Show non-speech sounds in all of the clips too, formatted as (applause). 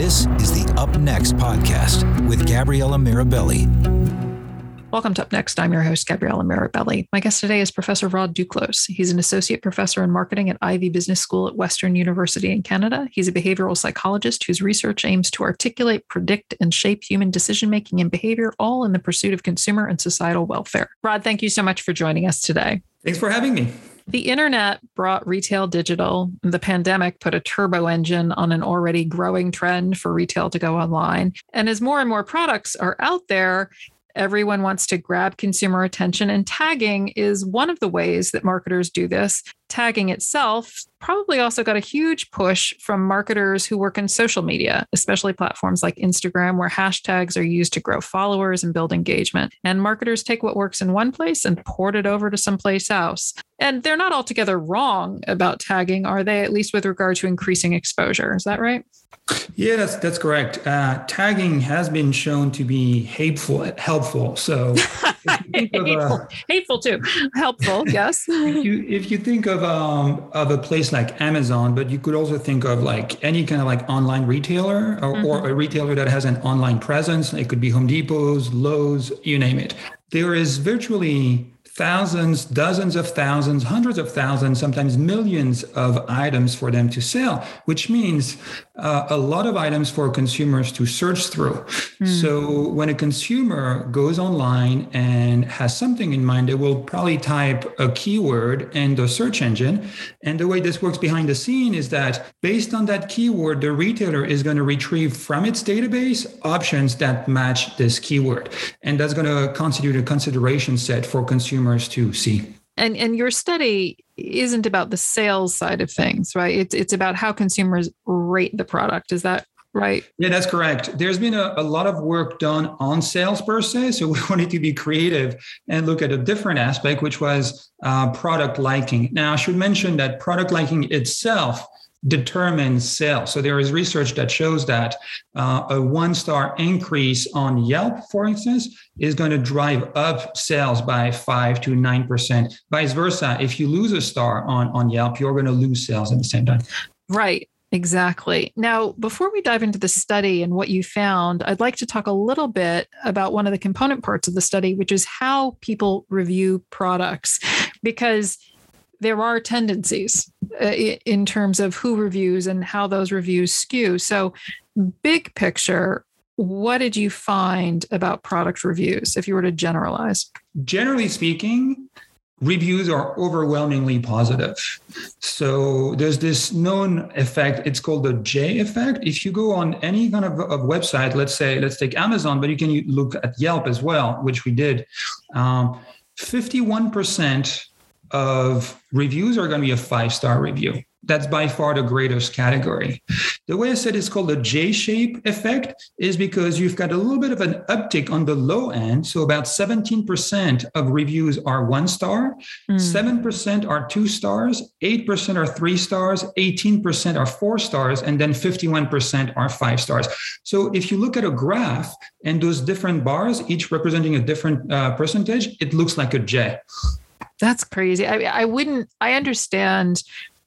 This is the Up Next podcast with Gabriella Mirabelli. Welcome to Up Next. I'm your host, Gabriella Mirabelli. My guest today is Professor Rod Duclos. He's an associate professor in marketing at Ivey Business School at Western University in Canada. He's a behavioral psychologist whose research aims to articulate, predict, and shape human decision making and behavior, all in the pursuit of consumer and societal welfare. Rod, thank you so much for joining us today. Thanks for having me. The internet brought retail digital. The pandemic put a turbo engine on an already growing trend for retail to go online. And as more and more products are out there, Everyone wants to grab consumer attention, and tagging is one of the ways that marketers do this. Tagging itself probably also got a huge push from marketers who work in social media, especially platforms like Instagram, where hashtags are used to grow followers and build engagement. And marketers take what works in one place and port it over to someplace else. And they're not altogether wrong about tagging, are they? At least with regard to increasing exposure. Is that right? Yeah, that's that's correct. Uh, tagging has been shown to be hateful, helpful. So, (laughs) hateful, a, hateful too, helpful. Yes. (laughs) if you if you think of um, of a place like Amazon, but you could also think of like any kind of like online retailer or, mm-hmm. or a retailer that has an online presence. It could be Home Depot's, Lowe's, you name it. There is virtually thousands, dozens of thousands, hundreds of thousands, sometimes millions of items for them to sell, which means uh, a lot of items for consumers to search through. Mm. So when a consumer goes online and has something in mind, they will probably type a keyword in the search engine. And the way this works behind the scene is that based on that keyword, the retailer is going to retrieve from its database options that match this keyword. And that's going to constitute a consideration set for consumers to see. And and your study isn't about the sales side of things right? It's it's about how consumers rate the product. Is that right? Yeah that's correct. There's been a, a lot of work done on sales per se so (laughs) we wanted to be creative and look at a different aspect which was uh, product liking. Now i should mention that product liking itself determines sales. So there is research that shows that uh, a one star increase on Yelp, for instance, is going to drive up sales by five to nine percent. Vice versa, if you lose a star on on Yelp, you're going to lose sales at the same time. Right. Exactly. Now, before we dive into the study and what you found, I'd like to talk a little bit about one of the component parts of the study, which is how people review products. Because there are tendencies uh, in terms of who reviews and how those reviews skew. So, big picture, what did you find about product reviews if you were to generalize? Generally speaking, reviews are overwhelmingly positive. So there's this known effect. It's called the J effect. If you go on any kind of, of website, let's say, let's take Amazon, but you can look at Yelp as well, which we did. Um, 51% of reviews are going to be a five star review. That's by far the greatest category. The way I said it's called the J shape effect is because you've got a little bit of an uptick on the low end. So about 17% of reviews are one star, mm. 7% are two stars, 8% are three stars, 18% are four stars, and then 51% are five stars. So if you look at a graph and those different bars, each representing a different uh, percentage, it looks like a J. That's crazy. I I wouldn't I understand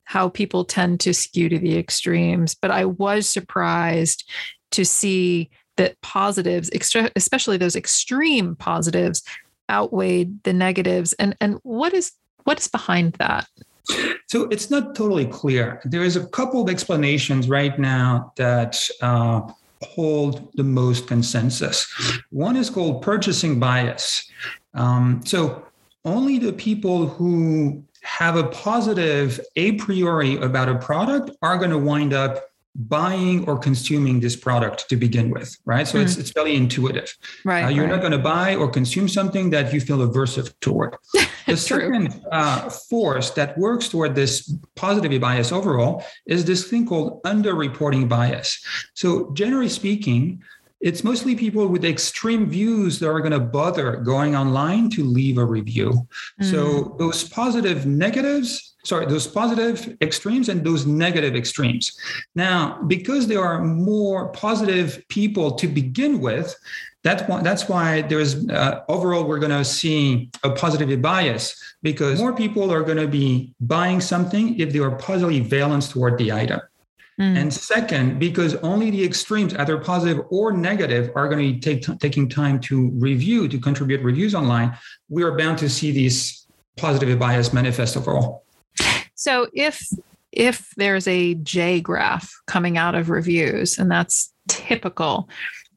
how people tend to skew to the extremes, but I was surprised to see that positives, especially those extreme positives, outweighed the negatives. And and what is what is behind that? So it's not totally clear. There is a couple of explanations right now that uh, hold the most consensus. One is called purchasing bias. Um, so only the people who have a positive a priori about a product are going to wind up buying or consuming this product to begin with right? So mm. it's it's fairly intuitive. Right uh, you're right. not going to buy or consume something that you feel aversive toward. (laughs) The second uh, force that works toward this positive bias overall is this thing called underreporting bias. So generally speaking it's mostly people with extreme views that are going to bother going online to leave a review. Mm. So those positive negatives, sorry, those positive extremes and those negative extremes. Now, because there are more positive people to begin with, that's why, that's why there's uh, overall we're going to see a positive bias because more people are going to be buying something if they are positively valenced toward the item. Mm. And second, because only the extremes, either positive or negative, are going to be take, t- taking time to review, to contribute reviews online, we are bound to see these positive bias manifest overall. So if if there's a J graph coming out of reviews, and that's typical,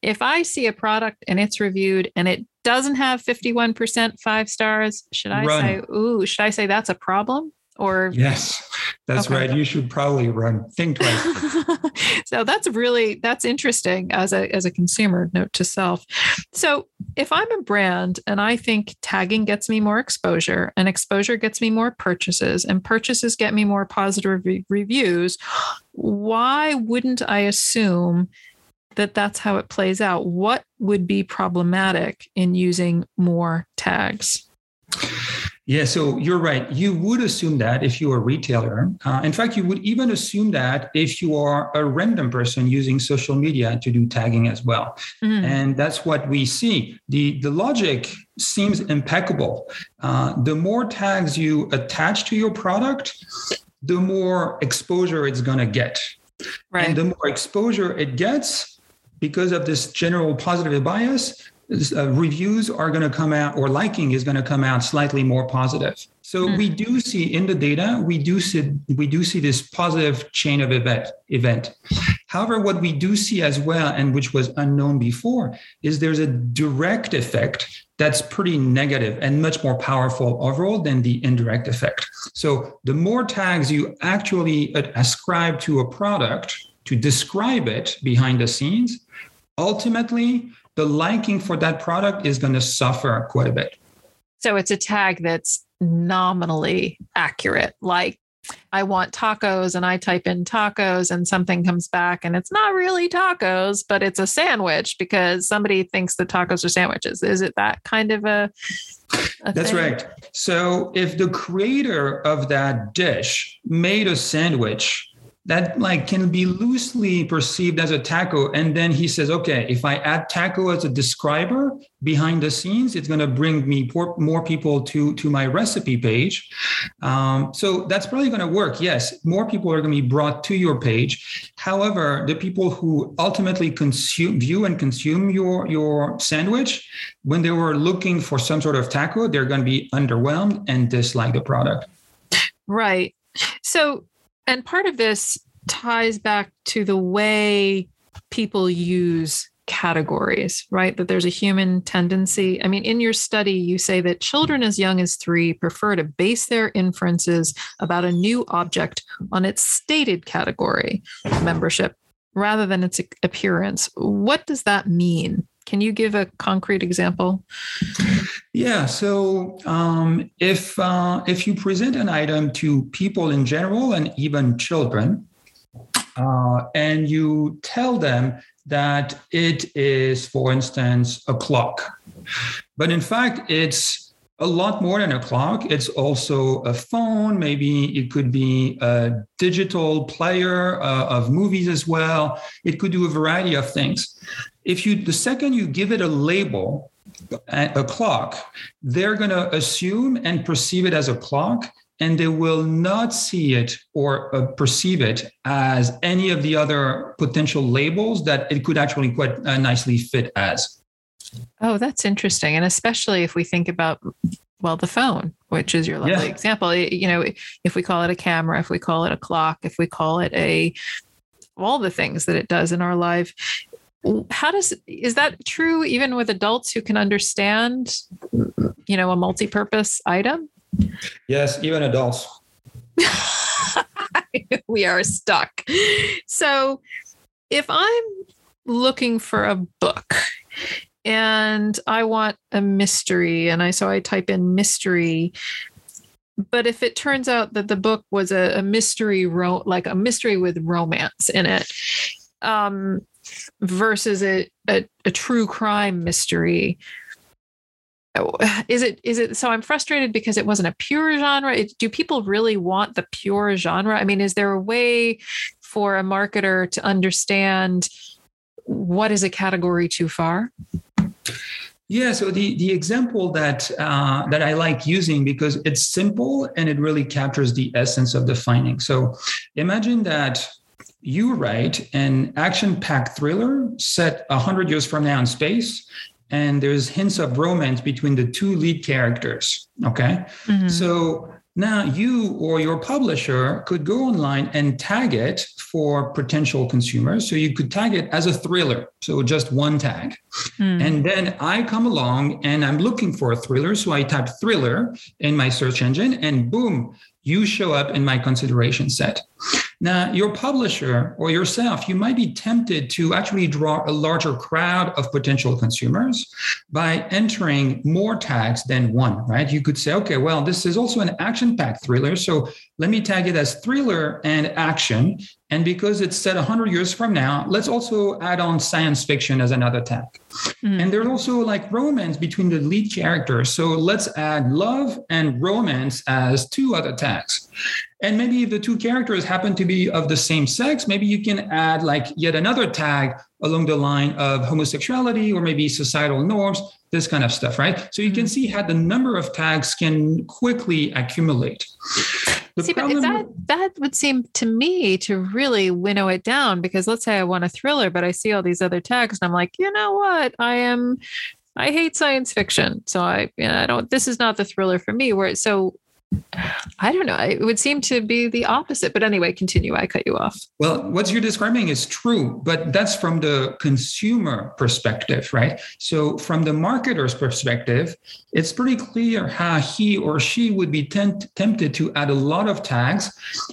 if I see a product and it's reviewed and it doesn't have 51% five stars, should I Run. say, ooh, should I say that's a problem? Or yes, that's okay. right. You should probably run. Think twice. (laughs) so that's really that's interesting as a as a consumer note to self. So if I'm a brand and I think tagging gets me more exposure and exposure gets me more purchases and purchases get me more positive re- reviews, why wouldn't I assume that that's how it plays out. What would be problematic in using more tags? Yeah, so you're right. You would assume that if you're a retailer. Uh, in fact, you would even assume that if you are a random person using social media to do tagging as well. Mm-hmm. And that's what we see. The, the logic seems impeccable. Uh, the more tags you attach to your product, the more exposure it's going to get. Right. And the more exposure it gets, because of this general positive bias, uh, reviews are going to come out or liking is going to come out slightly more positive. So mm. we do see in the data, we do see we do see this positive chain of event event. However, what we do see as well, and which was unknown before, is there's a direct effect that's pretty negative and much more powerful overall than the indirect effect. So the more tags you actually ascribe to a product to describe it behind the scenes, ultimately the liking for that product is going to suffer quite a bit. So it's a tag that's nominally accurate. Like I want tacos and I type in tacos and something comes back and it's not really tacos, but it's a sandwich because somebody thinks the tacos are sandwiches. Is it that kind of a, a That's thing? right. So if the creator of that dish made a sandwich that like can be loosely perceived as a taco. And then he says okay if i add taco as a describer behind the scenes it's going to bring me more people to to my recipe page. Um, so that's probably going to work. Yes more people are going to be brought to your page. However the people who ultimately consume view and consume your your sandwich when they were looking for some sort of taco they're going to be underwhelmed and dislike the product. Right. So and part of this ties back to the way people use categories, right? That there's a human tendency. I mean, in your study, you say that children as young as three prefer to base their inferences about a new object on its stated category membership rather than its appearance. What does that mean? Can you give a concrete example? Yeah. So um, if uh, if you present an item to people in general and even children, uh, and you tell them that it is, for instance, a clock, but in fact it's a lot more than a clock. It's also a phone. Maybe it could be a digital player uh, of movies as well. It could do a variety of things if you the second you give it a label a clock they're going to assume and perceive it as a clock and they will not see it or uh, perceive it as any of the other potential labels that it could actually quite uh, nicely fit as oh that's interesting. And especially if we think about well the phone which is your lovely yeah. example. You know if we call it a camera if we call it a clock if we call it a all the things that it does in our life how does is that true even with adults who can understand you know a multi-purpose item? Yes even adults. (laughs) We are stuck. So if i'm looking for a book and i want a mystery. And i so i type in mystery. But if it turns out that the book was a, a mystery ro- like a mystery with romance in it um versus a, a, a true crime mystery is it is it so i'm frustrated because it wasn't a pure genre. It, do people really want the pure genre? I mean is there a way for a marketer to understand what is a category too far yeah, so the the example that uh, that I like using because it's simple and it really captures the essence of the finding. So imagine that you write an action-packed thriller set hundred years from now in space, and there's hints of romance between the two lead characters. Okay, mm-hmm. so now, you or your publisher could go online and tag it for potential consumers. So you could tag it as a thriller, so just one tag. Mm. And then I come along and I'm looking for a thriller. So I type thriller in my search engine, and boom, you show up in my consideration set. Now, your publisher or yourself, you might be tempted to actually draw a larger crowd of potential consumers by entering more tags than one, right? You could say, okay, well, this is also an action packed thriller. So let me tag it as thriller and action. And because it's set 100 years from now, let's also add on science fiction as another tag. Mm. And there's also like romance between the lead characters. So let's add love and romance as two other tags. And maybe if the two characters happen to be of the same sex, maybe you can add like yet another tag along the line of homosexuality or maybe societal norms, this kind of stuff, right? So you can mm-hmm. see how the number of tags can quickly accumulate. The see, but that that would seem to me to really winnow it down because let's say I want a thriller, but I see all these other tags and I'm like, you know what? I am I hate science fiction. So I, you know, I don't, this is not the thriller for me. Where so I don't know. It would seem to be the opposite. But anyway, continue. I cut you off. Well, what you're describing is true, but that's from the consumer perspective, right? So, from the marketer's perspective, it's pretty clear how he or she would be tempt- tempted to add a lot of tags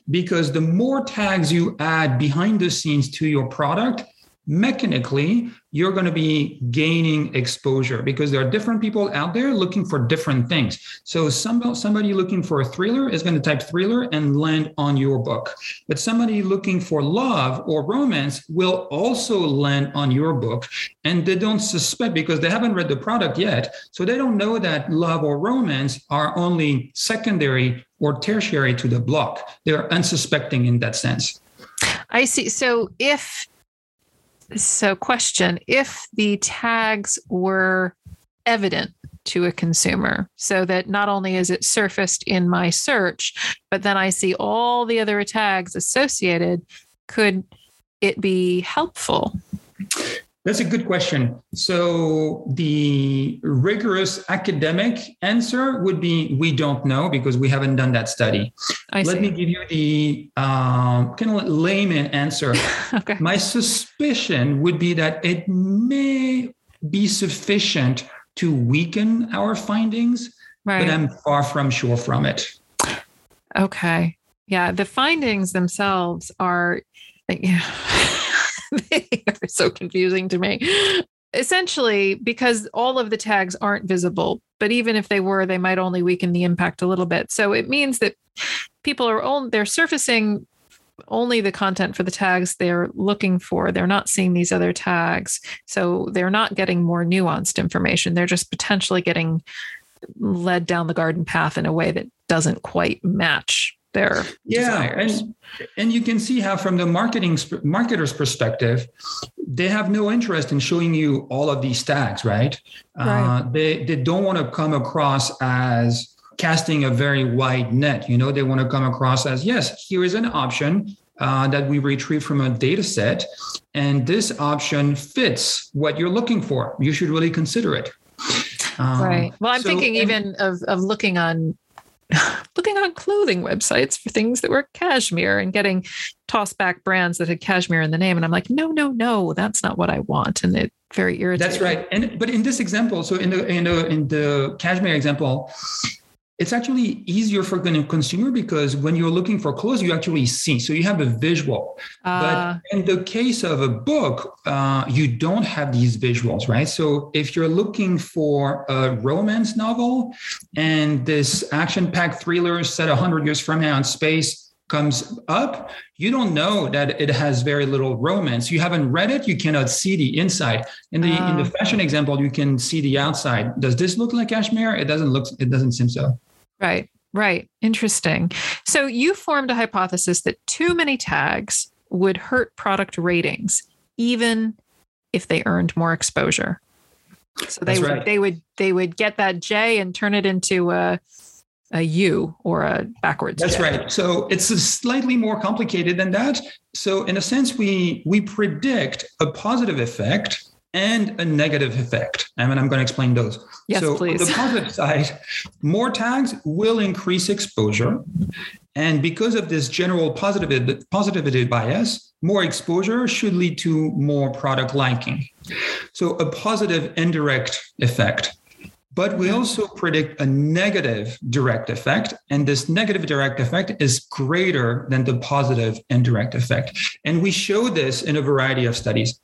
because the more tags you add behind the scenes to your product, mechanically you're going to be gaining exposure because there are different people out there looking for different things. So some, somebody looking for a thriller is going to type thriller and land on your book. But somebody looking for love or romance will also land on your book and they don't suspect because they haven't read the product yet. So they don't know that love or romance are only secondary or tertiary to the block. They're unsuspecting in that sense. I see. So if so, question if the tags were evident to a consumer so that not only is it surfaced in my search, but then I see all the other tags associated, could it be helpful? That's a good question. So the rigorous academic answer would be we don't know because we haven't done that study. I Let see. me give you the um, kind of layman answer. (laughs) okay. My suspicion would be that it may be sufficient to weaken our findings, right. but I'm far from sure from it. Okay. Yeah, the findings themselves are. (laughs) Yeah. (laughs) they are so confusing to me. Essentially, because all of the tags aren't visible, but even if they were, they might only weaken the impact a little bit. So it means that people are only they're surfacing only the content for the tags they're looking for. They're not seeing these other tags. So they're not getting more nuanced information. They're just potentially getting led down the garden path in a way that doesn't quite match their yeah desires. and and you can see how from the marketing marketer's perspective they have no interest in showing you all of these tags right, right. Uh, they they don't want to come across as casting a very wide net you know? They want to come across as yes here is an option uh, that we retrieve from a data set and this option fits what you're looking for. You should really consider it. Um, right. Well i'm so, thinking even of, of looking on (laughs) looking on clothing websites for things that were cashmere and getting tossed back brands that had cashmere in the name. And I'm like, no, no, no, that's not what I want. And it very irritating. That's right. And but in this example, so in the in the in the cashmere example, it's actually easier for the consumer because when you're looking for clothes, you actually see. So you have a visual. Uh, but ah. in the case of a book, uh, you don't have these visuals, right? So if you're looking for a romance novel and this action packed thriller set 100 years from now in space, comes up, you don't know that it has very little romance. You haven't read it, you cannot see the inside. In the in the fashion example, you can see the outside. Does this look like cashmere? It doesn't look. It doesn't seem so. Right. Right. Interesting. So you formed a hypothesis that too many tags would hurt product ratings, even if they earned more exposure. So they That's would right. they would they would get that J and turn it into a a U or a backwards. That's J. right. So it's a slightly more complicated than that. So in a sense, we we predict a positive effect and a negative effect. I mean, I'm going to explain those. Yes, so please. on the positive (laughs) side, more tags will increase exposure. And because of this general positivity, positivity bias, more exposure should lead to more product liking. So a positive indirect effect. But we also predict a negative direct effect. And this negative direct effect is greater than the positive indirect effect. And we show this in a variety of studies.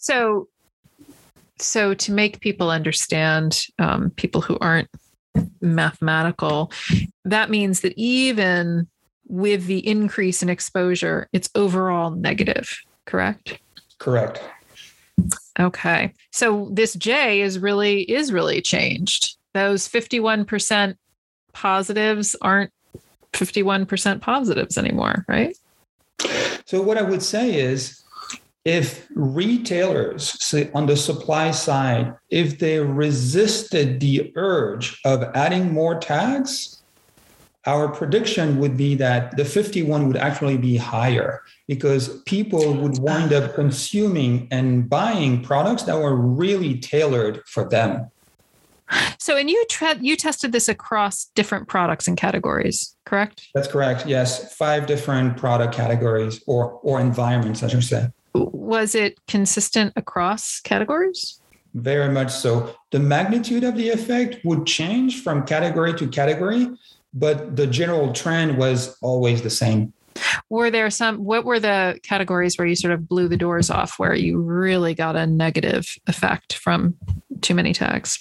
So, so to make people understand, um, people who aren't mathematical, that means that even with the increase in exposure, it's overall negative. Correct. Correct. Okay. So this J is really is really changed. Those 51% positives aren't 51% positives anymore, right? So, what I would say is if retailers say on the supply side, if they resisted the urge of adding more tags, our prediction would be that the 51 would actually be higher because people would wind up consuming and buying products that were really tailored for them. So, and you tra- you tested this across different products and categories, correct? That's correct. Yes, five different product categories or or environments, I should say. Was it consistent across categories? Very much so. The magnitude of the effect would change from category to category, but the general trend was always the same. Were there some, what were the categories where you sort of blew the doors off, where you really got a negative effect from too many tags?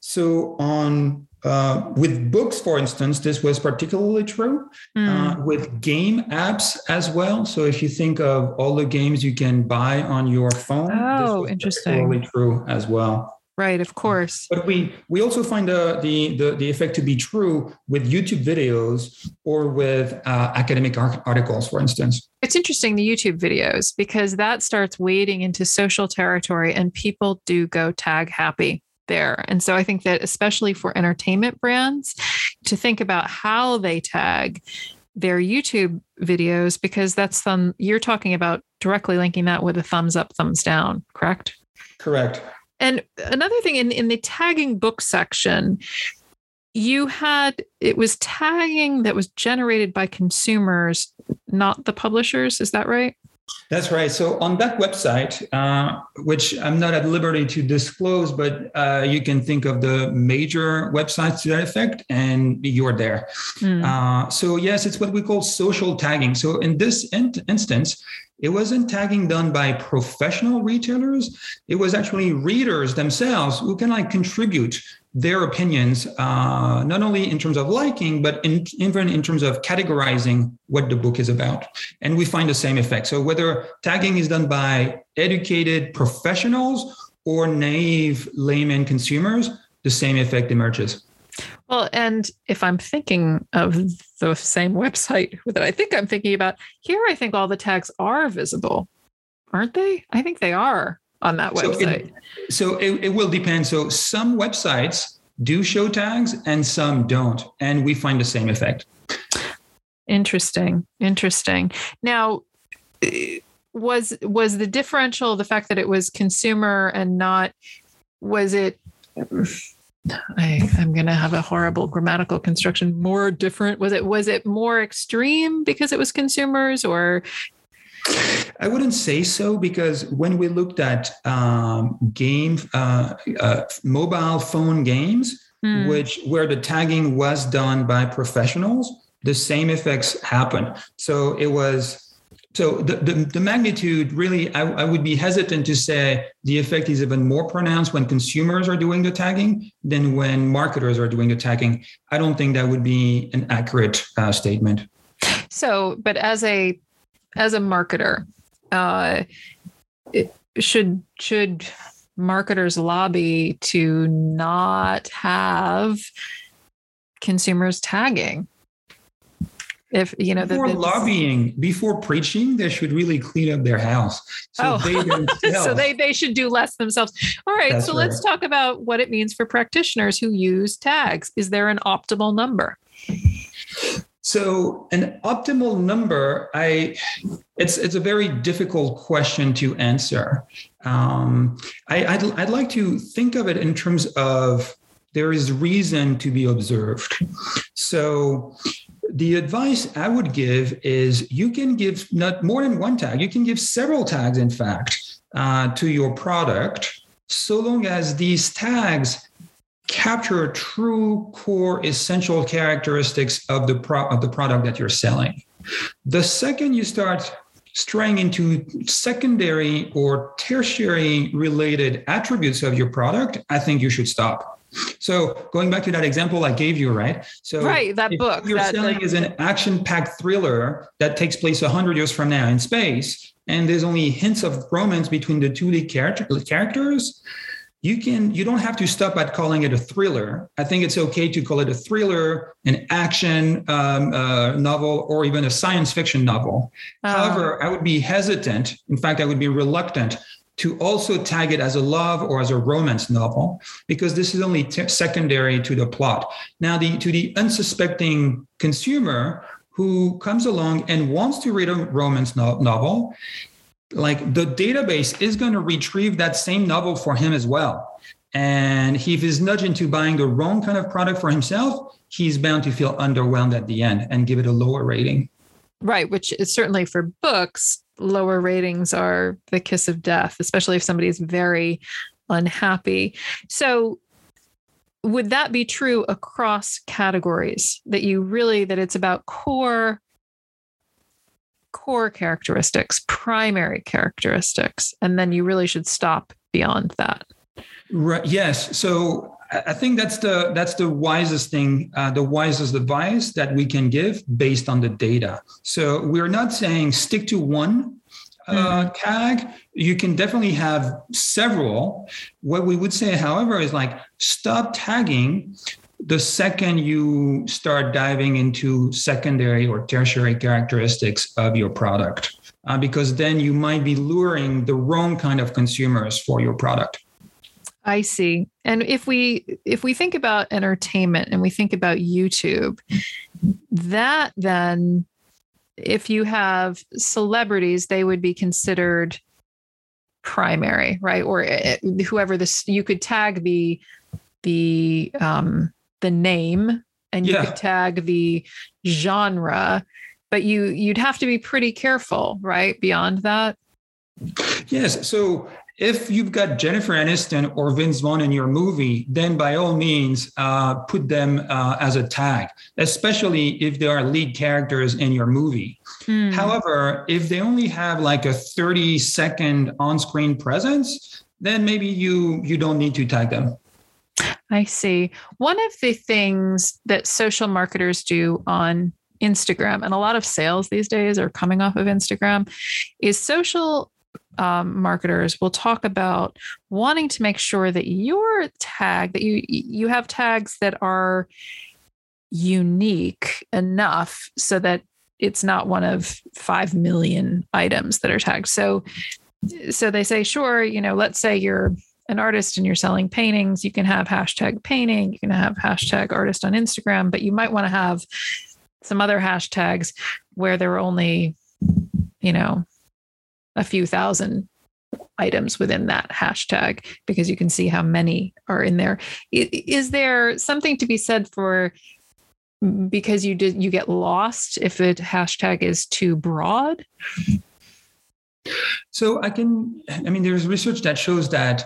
So on uh, with books, for instance, this was particularly true. Mm. Uh, with game apps as well. So if you think of all the games you can buy on your phone, this Oh, interesting. particularly true as well. right, of course. But we we also find the the the, the effect to be true with YouTube videos or with uh, academic ar- articles, for instance. It's interesting, the YouTube videos, because that starts wading into social territory and people do go tag happy there. And so I think that, especially for entertainment brands, to think about how they tag their YouTube videos, because that's some, you're talking about directly linking that with a thumbs up, thumbs down, correct? Correct. And another thing in, in the tagging book section, you had it was tagging that was generated by consumers, not the publishers. Is that right? That's right. So on that website, uh, which I'm not at liberty to disclose, but uh, you can think of the major websites to that effect, and you're there. Hmm. Uh, so yes, it's what we call social tagging. So in this in- instance, it wasn't tagging done by professional retailers. It was actually readers themselves who can like contribute their opinions, uh, not only in terms of liking, but in, even in terms of categorizing what the book is about. And we find the same effect. So whether tagging is done by educated professionals or naive layman consumers, the same effect emerges. Well, and if I'm thinking of the same website (laughs) that I think I'm thinking about, here I think all the tags are visible, aren't they? I think they are on that So website. it, so it, it will depend. So some websites do show tags and some don't. And we find the same effect. Interesting. Interesting. Now, was was the differential the fact that it was consumer and not was it I, I'm going to have a horrible grammatical construction. More different was it? Was it more extreme because it was consumers, or I wouldn't say so because when we looked at um, game, uh, uh, mobile phone games, Hmm. which where the tagging was done by professionals, the same effects happen. So it was so the, the, the, magnitude really I, I, would be hesitant to say the effect is even more pronounced when consumers are doing the tagging than when marketers are doing the tagging i don't think that would be an accurate uh, statement so but as a as a marketer uh, should should marketers lobby to not have consumers tagging if you know before the, lobbying before preaching they should really clean up their house so oh. they (laughs) so they, they should do less themselves all right That's so right. let's talk about what it means for practitioners who use tags is there an optimal number so an optimal number i it's it's a very difficult question to answer. Um, I, I'd, I'd like to think of it in terms of there is reason to be observed. So the advice I would give is you can give not more than one tag, you can give several tags, in fact, uh, to your product, so long as these tags capture true core essential characteristics of the, pro- of the product that you're selling. The second you start straying into secondary or tertiary related attributes of your product, I think you should stop. So going back to that example I gave you, right? So right, that book you're that, uh, selling is an action-packed thriller that takes place hundred years from now in space, and there's only hints of romance between the two lead character, characters. You can you don't have to stop at calling it a thriller. I think it's okay to call it a thriller, an action um, uh, novel, or even a science fiction novel. Uh, However, I would be hesitant. In fact, I would be reluctant to also tag it as a love or as a romance novel because this is only t- secondary to the plot. Now, the to the unsuspecting consumer who comes along and wants to read a romance no- novel, like the database is going to retrieve that same novel for him as well. And if he's nudged into buying the wrong kind of product for himself, he's bound to feel underwhelmed at the end and give it a lower rating. Right, which is certainly for books lower ratings are the kiss of death, especially if somebody is very unhappy. So, would that be true across categories that you really that it's about core core characteristics primary characteristics and then you really should stop beyond that right yes so I think that's the that's the wisest thing, uh, the wisest advice that we can give based on the data. So we're not saying stick to one uh, mm-hmm. tag. You can definitely have several. What we would say, however, is like stop tagging the second you start diving into secondary or tertiary characteristics of your product, uh, because then you might be luring the wrong kind of consumers for your product. I see. And if we if we think about entertainment and we think about YouTube, that then if you have celebrities, they would be considered primary, right? Or eh, eh, whoever this you could tag the the um the name and you yeah. could tag the genre, but you you'd have to be pretty careful, right? Beyond that. Yes. So if you've got Jennifer Aniston or Vince Vaughn in your movie, then by all means uh, put them uh, as a tag, especially if they are lead characters in your movie. Hmm. However, if they only have like a 30 second on screen presence, then maybe you you don't need to tag them. I see. One of the things that social marketers do on Instagram, and a lot of sales these days are coming off of Instagram, is social um, marketers will talk about wanting to make sure that your tag that you you have tags that are unique enough so that it's not one of 5 million items that are tagged so so they say sure you know let's say you're an artist and you're selling paintings you can have hashtag painting you can have hashtag artist on instagram but you might want to have some other hashtags where there are only you know a few thousand items within that hashtag because you can see how many are in there. Is there something to be said for mm, because you did you get lost if a hashtag is too broad? So I can I mean there's research that shows that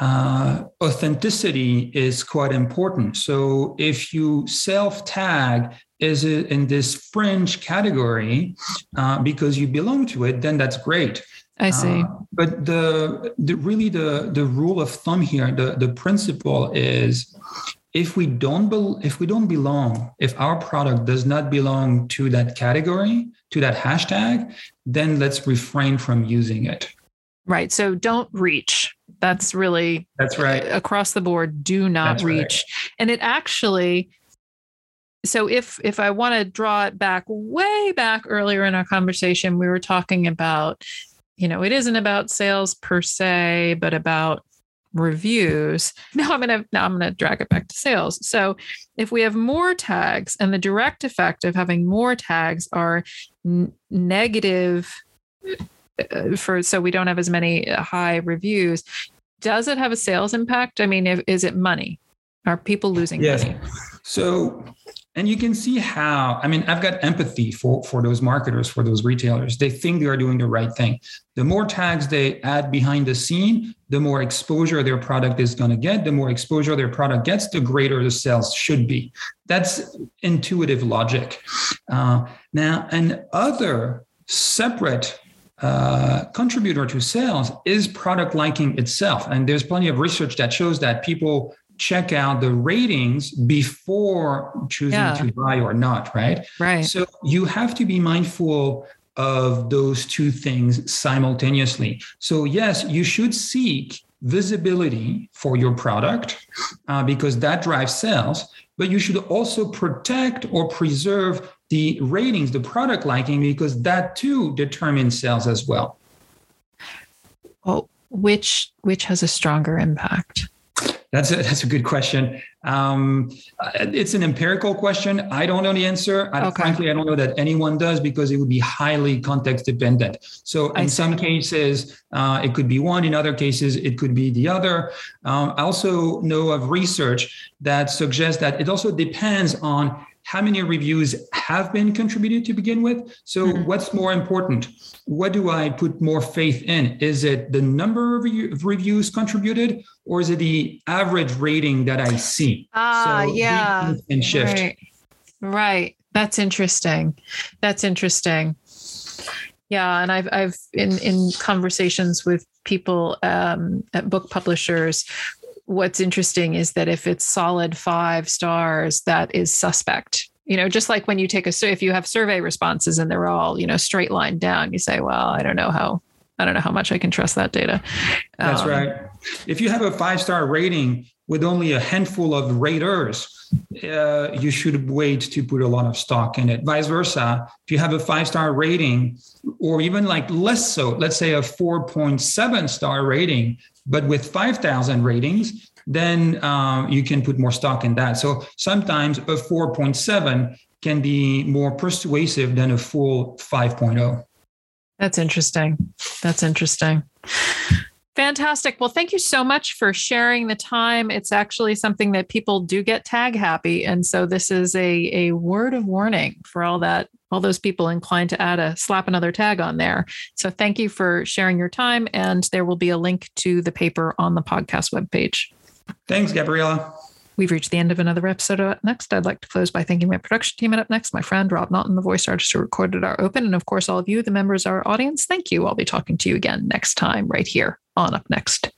uh, authenticity is quite important. So if you self tag is it in this fringe category uh, because you belong to it, then that's great. I see. Uh, but the, the really the the rule of thumb here, the the principle is if we don't be, if we don't belong if our product does not belong to that category to that hashtag then let's refrain from using it right so don't reach that's really that's right across the board do not that's reach right. and it actually so if if i want to draw it back way back earlier in our conversation we were talking about you know it isn't about sales per se but about reviews. (laughs) Now I'm going to now I'm going to drag it back to sales. So if we have more tags and the direct effect of having more tags are n- negative for so we don't have as many uh, high reviews, does it have a sales impact? I mean, if, is it money? Are people losing yes. money? So and you can see how i mean i've got empathy for for those marketers for those retailers they think they are doing the right thing the more tags they add behind the scene the more exposure their product is going to get the more exposure their product gets the greater the sales should be that's intuitive logic uh, now an other separate uh, contributor to sales is product liking itself. And there's plenty of research that shows that people check out the ratings before choosing yeah. to buy or not, right? Right. So you have to be mindful of those two things simultaneously. So, yes, you should seek visibility for your product uh, because that drives sales, but you should also protect or preserve the ratings, the product liking, because that too determines sales as well. Well, which which has a stronger impact? That's a, that's a good question. Um, it's an empirical question. I don't know the answer. I, okay. Frankly, I don't know that anyone does because it would be highly context dependent. So in some cases, uh, it could be one. In other cases, it could be the other. Um, I also know of research that suggests that it also depends on how many reviews have been contributed to begin with. So, mm-hmm. what's more important? What do I put more faith in? Is it the number of reviews contributed, or is it the average rating that I see? Ah, so yeah. And shift. Right. right. That's interesting. That's interesting. Yeah, and I've I've in in conversations with people um, at book publishers what's interesting is that if it's solid five stars, that is suspect. You know, just like when you take a if you have survey responses and they're all you know straight line down, you say, well, I don't know how I don't know how much I can trust that data. That's um, right. If you have a five star rating with only a handful of raters, uh, you should wait to put a lot of stock in it. Vice versa, if you have a five star rating, or even like less so, let's say a 4.7 star rating, but with 5,000 ratings, then um, you can put more stock in that. So sometimes a 4.7 can be more persuasive than a full 5.0. That's interesting. That's interesting. Fantastic. Well, thank you so much for sharing the time. It's actually something that people do get tag happy. And so this is a, a word of warning for all that, all those people inclined to add a slap another tag on there. So thank you for sharing your time. And there will be a link to the paper on the podcast webpage. Thanks, Gabriella. We've reached the end of another episode of Up Next. I'd like to close by thanking my production team at Up Next, my friend Rob Naughton, the voice artist who recorded our open, and of course, all of you, the members of our audience. Thank you. I'll be talking to you again next time, right here on Up Next.